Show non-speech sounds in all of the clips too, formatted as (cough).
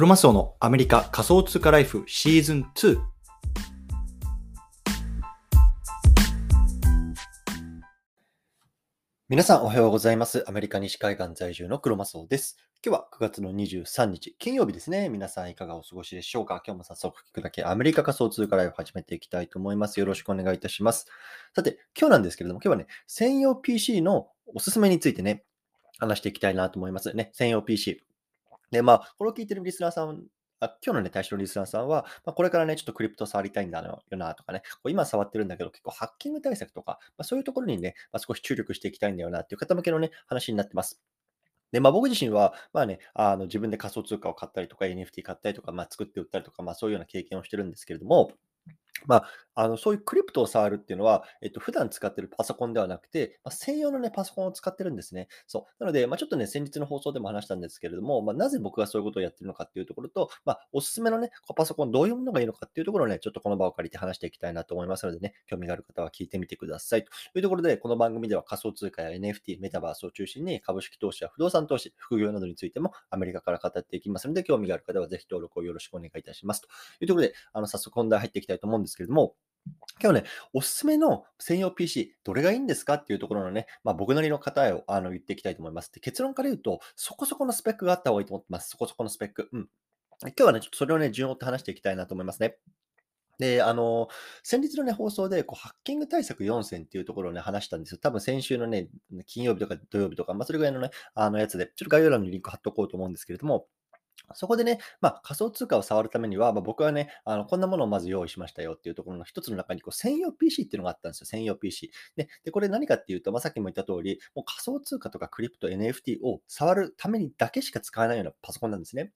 クロマスオのアメリカ仮想通貨ライフシーズン2。皆さんおはようございます。アメリカ西海岸在住のクロマスオです。今日は9月の23日、金曜日ですね。皆さんいかがお過ごしでしょうか？今日も早速聞くだけアメリカ仮想通貨ライフ始めていきたいと思います。よろしくお願いいたします。さて、今日なんですけれども、今日はね、専用 PC のおすすめについてね、話していきたいなと思いますね。専用 PC。で、まあ、これを聞いてるリスナーさん、あ今日のね、対象のリスナーさんは、まあ、これからね、ちょっとクリプト触りたいんだよなとかね、こう今触ってるんだけど、結構ハッキング対策とか、まあ、そういうところにね、まあ、少し注力していきたいんだよなっていう方向けのね、話になってます。で、まあ、僕自身は、まあね、あの自分で仮想通貨を買ったりとか、NFT 買ったりとか、まあ、作って売ったりとか、まあ、そういうような経験をしてるんですけれども、まあ、あのそういうクリプトを触るっていうのは、えっと普段使ってるパソコンではなくて、まあ、専用の、ね、パソコンを使ってるんですね。そうなので、まあ、ちょっとね、先日の放送でも話したんですけれども、まあ、なぜ僕がそういうことをやってるのかっていうところと、まあ、おすすめの、ね、こうパソコン、どういうものがいいのかっていうところをね、ちょっとこの場を借りて話していきたいなと思いますのでね、興味がある方は聞いてみてください。というところで、この番組では仮想通貨や NFT、メタバースを中心に株式投資や不動産投資、副業などについてもアメリカから語っていきますので、興味がある方はぜひ登録をよろしくお願いいたします。というところで、あの早速本題入っていきたいと思んですけれども、今日ね、おすすめの専用 PC、どれがいいんですか？っていうところのね、まあ、僕なりの答えをあの言っていきたいと思います。で結論から言うと、そこそこのスペックがあった方がいいと思ってます。そこそこのスペック。うん。今日はね、ちょっとそれをね、順を追って話していきたいなと思いますね。で、あの、先日のね、放送で、こう、ハッキング対策4選っていうところをね、話したんですよ。多分先週のね、金曜日とか土曜日とか、まあ、それぐらいのね、あのやつで、ちょっと概要欄にリンク貼っとこうと思うんですけれども、そこでね、まあ、仮想通貨を触るためには、まあ、僕はね、あのこんなものをまず用意しましたよっていうところの一つの中にこう専用 PC っていうのがあったんですよ。専用 PC。で、でこれ何かっていうと、まあ、さっきも言った通り、もう仮想通貨とかクリプト、NFT を触るためにだけしか使わないようなパソコンなんですね。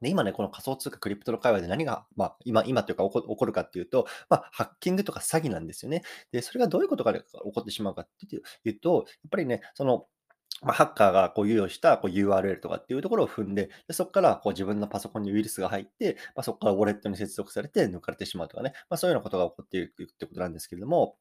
で、今ね、この仮想通貨、クリプトの界隈で何が、まあ、今、今というか起こ起こるかっていうと、まあ、ハッキングとか詐欺なんですよね。で、それがどういうことが起こってしまうかっていうと、やっぱりね、その、まあ、ハッカーがこう有用したこう URL とかっていうところを踏んで、でそこからこう自分のパソコンにウイルスが入って、まあ、そこからウォレットに接続されて抜かれてしまうとかね、まあ、そういうようなことが起こっていくってことなんですけれども、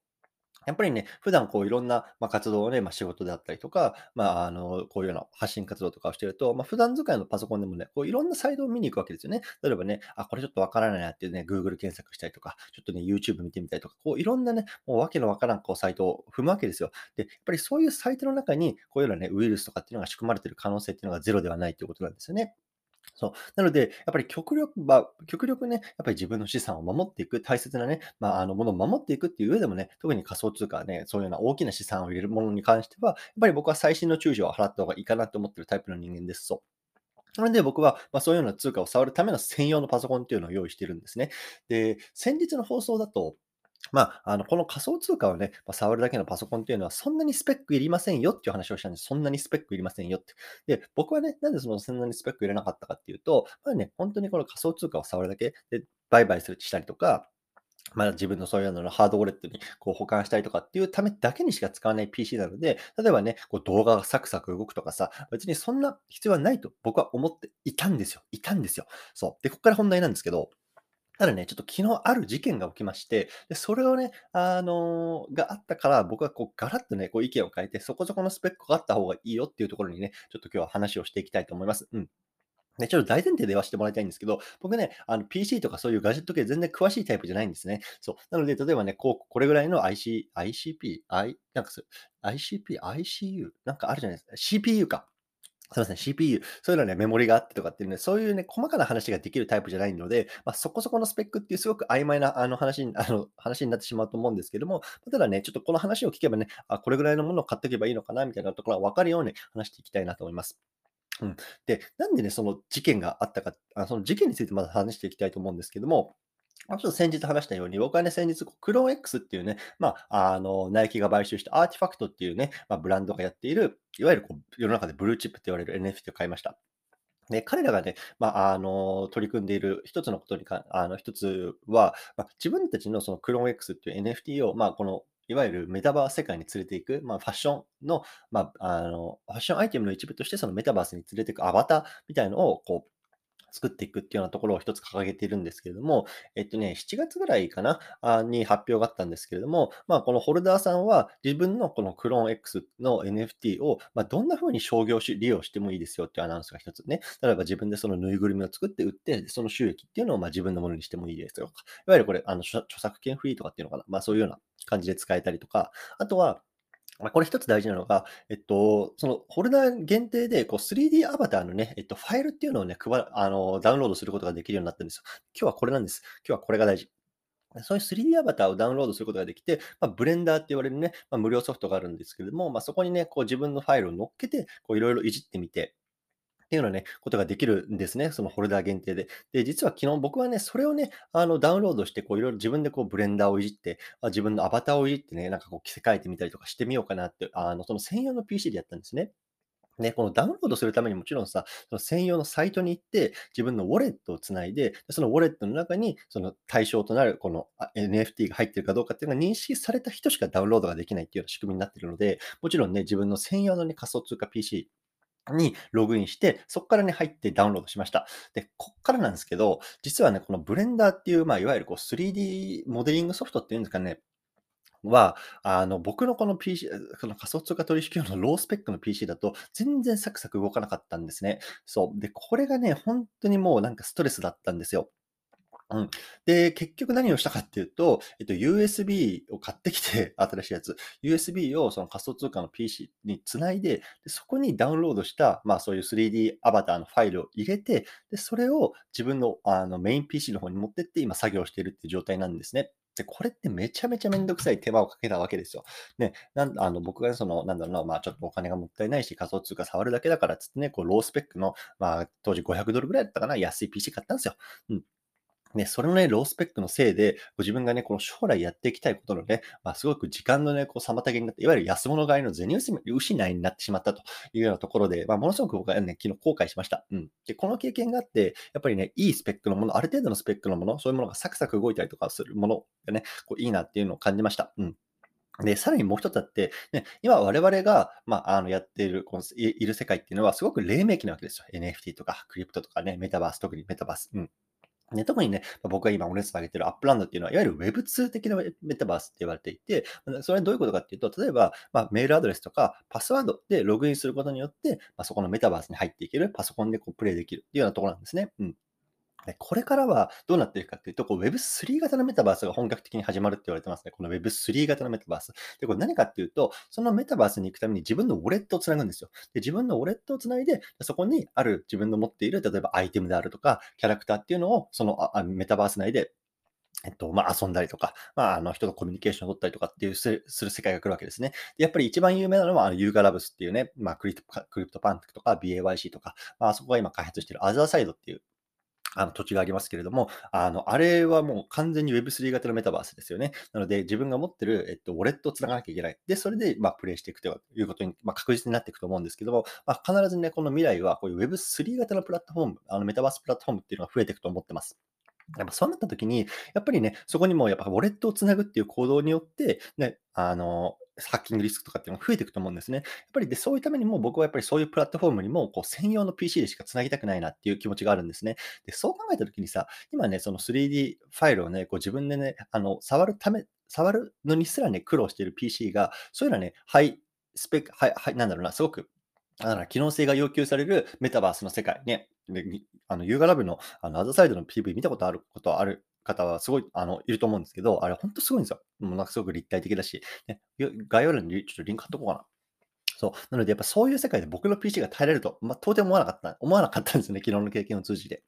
やっぱりね、普段こういろんな、ま、活動をね、まあ、仕事であったりとか、まあ、あの、こういうような発信活動とかをしてると、まあ、普段使いのパソコンでもね、こういろんなサイトを見に行くわけですよね。例えばね、あ、これちょっとわからないなっていうね、Google 検索したりとか、ちょっとね、YouTube 見てみたりとか、こういろんなね、もうわけのわからんこうサイトを踏むわけですよ。で、やっぱりそういうサイトの中に、こういうようなね、ウイルスとかっていうのが仕組まれてる可能性っていうのがゼロではないということなんですよね。そう。なので、やっぱり極力、まあ、極力ね、やっぱり自分の資産を守っていく、大切なね、まあ、あの、ものを守っていくっていう上でもね、特に仮想通貨ね、そういうような大きな資産を入れるものに関しては、やっぱり僕は最新の注意を払った方がいいかなと思ってるタイプの人間です。そう。なので僕は、まあ、そういうような通貨を触るための専用のパソコンっていうのを用意してるんですね。で、先日の放送だと、まあ、あの、この仮想通貨をね、まあ、触るだけのパソコンっていうのは、そんなにスペックいりませんよっていう話をしたんです。そんなにスペックいりませんよって。で、僕はね、なんでそのそんなにスペック入れなかったかっていうと、まあね、本当にこの仮想通貨を触るだけで、売買するしたりとか、まあ、自分のそういうののハードウォレットにこう保管したりとかっていうためだけにしか使わない PC なので、例えばね、こう動画がサクサク動くとかさ、別にそんな必要はないと僕は思っていたんですよ。いたんですよ。そう。で、ここから本題なんですけど、ただね、ちょっと昨日ある事件が起きまして、で、それをね、あの、があったから、僕はこうガラッとね、こう意見を変えて、そこそこのスペックがあった方がいいよっていうところにね、ちょっと今日は話をしていきたいと思います。うん。で、ちょっと大前提で言わせてもらいたいんですけど、僕ね、あの PC とかそういうガジェット系全然詳しいタイプじゃないんですね。そう。なので、例えばね、こう、これぐらいの IC、ICP、I、なんかそう、ICP、ICU、なんかあるじゃないですか。CPU か。すみません、CPU、そういうのはね、メモリがあってとかっていうね、そういうね、細かな話ができるタイプじゃないので、まあ、そこそこのスペックっていうすごく曖昧なあの話に (laughs) あの話になってしまうと思うんですけども、ただね、ちょっとこの話を聞けばね、あ、これぐらいのものを買っておけばいいのかな、みたいなところは分かるように話していきたいなと思います。うん、で、なんでね、その事件があったか、あその事件についてまだ話していきたいと思うんですけども、ちょっと先日話したように、僕はね、先日、クローン X っていうね、まあ、あの、ナイキが買収したアーティファクトっていうね、まあ、ブランドがやっている、いわゆるこう世の中でブルーチップって言われる NFT を買いました。で、彼らがね、まあ、あの、取り組んでいる一つのことにか、あの、一つは、まあ、自分たちのそのクローン X っていう NFT を、まあ、この、いわゆるメタバース世界に連れていく、まあ、ファッションの、まあ、あの、ファッションアイテムの一部として、そのメタバースに連れていくアバターみたいのを、こう、作っていくっていうようなところを一つ掲げているんですけれども、えっとね、7月ぐらいかな、あに発表があったんですけれども、まあ、このホルダーさんは自分のこのクローン X の NFT を、まあ、どんな風に商業し利用してもいいですよっていうアナウンスが一つね。例えば自分でそのぬいぐるみを作って売って、その収益っていうのをまあ自分のものにしてもいいですよとか。いわゆるこれ、あの著著作権フリーとかっていうのかな。まあそういうような感じで使えたりとか、あとは、ま、これ一つ大事なのが、えっと、そのホルダー限定で、こう 3D アバターのね、えっと、ファイルっていうのをね、配あの、ダウンロードすることができるようになったんですよ。今日はこれなんです。今日はこれが大事。そういう 3D アバターをダウンロードすることができて、まあ、ブレンダーって言われるね、まあ、無料ソフトがあるんですけれども、まあ、そこにね、こう自分のファイルを乗っけて、こういろいろいじってみて、っていうようなね、ことができるんですね。そのホルダー限定で。で、実は昨日僕はね、それをね、あの、ダウンロードして、こう、いろいろ自分でこう、ブレンダーをいじって、自分のアバターをいじってね、なんかこう、着せ替えてみたりとかしてみようかなって、あの、その専用の PC でやったんですね。ね、このダウンロードするためにもちろんさ、その専用のサイトに行って、自分のウォレットをつないで、そのウォレットの中に、その対象となるこの NFT が入ってるかどうかっていうのが認識された人しかダウンロードができないっていうような仕組みになってるので、もちろんね、自分の専用の、ね、仮想通貨 PC にログインして、そこからね、入ってダウンロードしました。で、こっからなんですけど、実はね、このブレンダーっていう、まあ、いわゆるこう 3D モデリングソフトっていうんですかね、は、あの、僕のこの PC、この仮想通貨取引用のロースペックの PC だと、全然サクサク動かなかったんですね。そう。で、これがね、本当にもうなんかストレスだったんですよ。うん。で、結局何をしたかっていうと、えっと、USB を買ってきて、(laughs) 新しいやつ、USB をその仮想通貨の PC につないで、でそこにダウンロードした、まあそういう 3D アバターのファイルを入れて、で、それを自分のあのメイン PC の方に持ってって今作業しているっていう状態なんですね。で、これってめちゃめちゃめんどくさい手間をかけたわけですよ。ね、なんあの僕がその、なんだろうな、まあちょっとお金がもったいないし、仮想通貨触るだけだからっつってね、こうロースペックの、まあ当時500ドルぐらいだったかな、安い PC 買ったんですよ。うん。ね、それのね、ロースペックのせいで、自分がね、この将来やっていきたいことのね、まあ、すごく時間のね、こう妨げになって、いわゆる安物買いの銭失いになってしまったというようなところで、まあ、ものすごく僕はね、昨日後悔しました。うん。で、この経験があって、やっぱりね、いいスペックのもの、ある程度のスペックのもの、そういうものがサクサク動いたりとかするものがね、こういいなっていうのを感じました。うん。で、さらにもう一つあって、ね、今我々が、まあ、あの、やっている、このいいる世界っていうのは、すごく黎明期なわけですよ。NFT とか、クリプトとかね、メタバース、特にメタバース。うん。ね、特にね、僕が今お熱を上げてる Upland っていうのは、いわゆる Web2 的なメタバースって言われていて、それはどういうことかっていうと、例えば、まあ、メールアドレスとかパスワードでログインすることによって、まあ、そこのメタバースに入っていける、パソコンでこうプレイできるっていうようなところなんですね。うん。これからはどうなっていくかっていうと、Web3 型のメタバースが本格的に始まるって言われてますね。この Web3 型のメタバース。で、これ何かっていうと、そのメタバースに行くために自分のウォレットをつなぐんですよ。で、自分のウォレットをつないで、そこにある自分の持っている、例えばアイテムであるとか、キャラクターっていうのを、そのあメタバース内でえっと、まあ、遊んだりとか、まあ、あの、人とコミュニケーションを取ったりとかっていうすする世界が来るわけですね。でやっぱり一番有名なのは、あの、 Yuga Labs っていうね、まあ、クリプト CryptoPunks とか BAYC とか、まあ、そこが今開発している Otherside っていうあの土地がありますけれども、あの、あれはもう完全に Web3 型のメタバースですよね。なので、自分が持ってる、えっと、ウォレットをつながなきゃいけない。で、それで、まあ、プレイしていくということに、まあ、確実になっていくと思うんですけども、まあ、必ずね、この未来は、こういう Web3 型のプラットフォーム、あの、メタバースプラットフォームっていうのが増えていくと思ってます。やっぱそうなった時に、やっぱりね、そこにもやっぱウォレットをつなぐっていう行動によって、ね、あの、ハッキングリスクとかっていうのが増えていくと思うんですね。やっぱりで、そういうためにも僕はやっぱりそういうプラットフォームにもこう専用の PC でしかつなぎたくないなっていう気持ちがあるんですね。で、そう考えたときにさ、今ね、その 3D ファイルをね、こう自分でね、あの、触るため、触るのにすらね、苦労している PC が、そういうのはね、ハイスペック、ハイ、ハイなんだろうな、すごくだから機能性が要求されるメタバースの世界ね、あのユーガラブのあのアザサイドの PV 見たことあることある方はすごい、あの、いると思うんですけど、あれ本当すごいんですよ。もうなんかすごく立体的だし、ね、概要欄にちょっとリンク貼っとこうかな。そう。なので、やっぱそういう世界で僕の PC が耐えられると、まあ、到底思わなかった、思わなかったんですね、昨日の経験を通じて。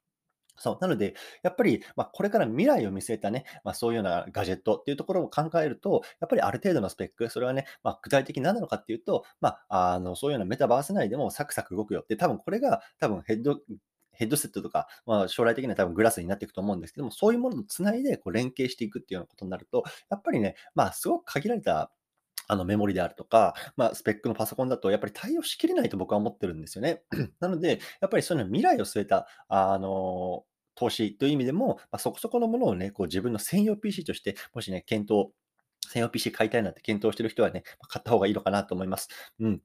そう。なので、やっぱり、まあ、これから未来を見据えたね、まあ、そういうようなガジェットっていうところを考えると、やっぱりある程度のスペック、それはね、まあ、具体的に何なのかっていうと、まあ、あの、そういうようなメタバース内でもサクサク動くよって、多分これが、多分ヘッド、ヘッドセットとか、まあ、将来的には多分グラスになっていくと思うんですけども、そういうものとつないでこう連携していくっていうようなことになると、やっぱりね、まあ、すごく限られたあのメモリであるとか、まあ、スペックのパソコンだとやっぱり対応しきれないと僕は思ってるんですよね。(clears throat) なので、やっぱりそういうの未来を据えた、あの、投資という意味でも、まあ、そこそこのものをね、こう自分の専用 PC として、もしね、検討、専用 PC 買いたいなって検討してる人はね、買った方がいいのかなと思います。うん。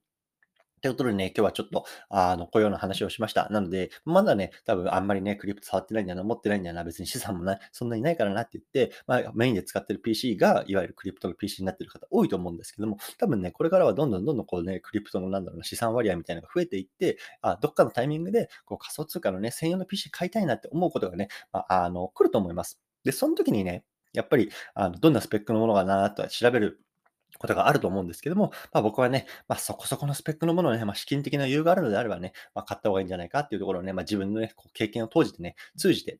ということでね、今日はちょっと、あの、こういうような話をしました。なので、まだね、多分あんまりね、クリプト触ってないんだな、持ってないんだな、別に資産もない、そんなにないからなって言って、まあ、メインで使ってる PC が、いわゆるクリプトの PC になってる方多いと思うんですけども、多分ね、これからはどんどんどんどんこうね、クリプトのなんだろうな、資産割合みたいなのが増えていって、あ、どっかのタイミングで、こう仮想通貨のね、専用の PC 買いたいなって思うことがね、まあ、あの、来ると思います。で、その時にね、やっぱり、あの、どんなスペックのものかなとは調べることがあると思うんですけども、まあ、僕はね、まあ、そこそこのスペックのものをね、まあ、資金的な余裕があるのであればね、まあ、買った方がいいんじゃないかっていうところをね、まあ、自分のね、こう経験を通じてね、通じて、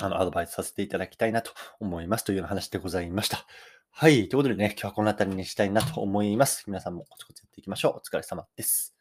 あの、アドバイスさせていただきたいなと思いますというような話でございました。はい。ということでね、今日はこの辺りにしたいなと思います。皆さんもコツコツやっていきましょう。お疲れ様です。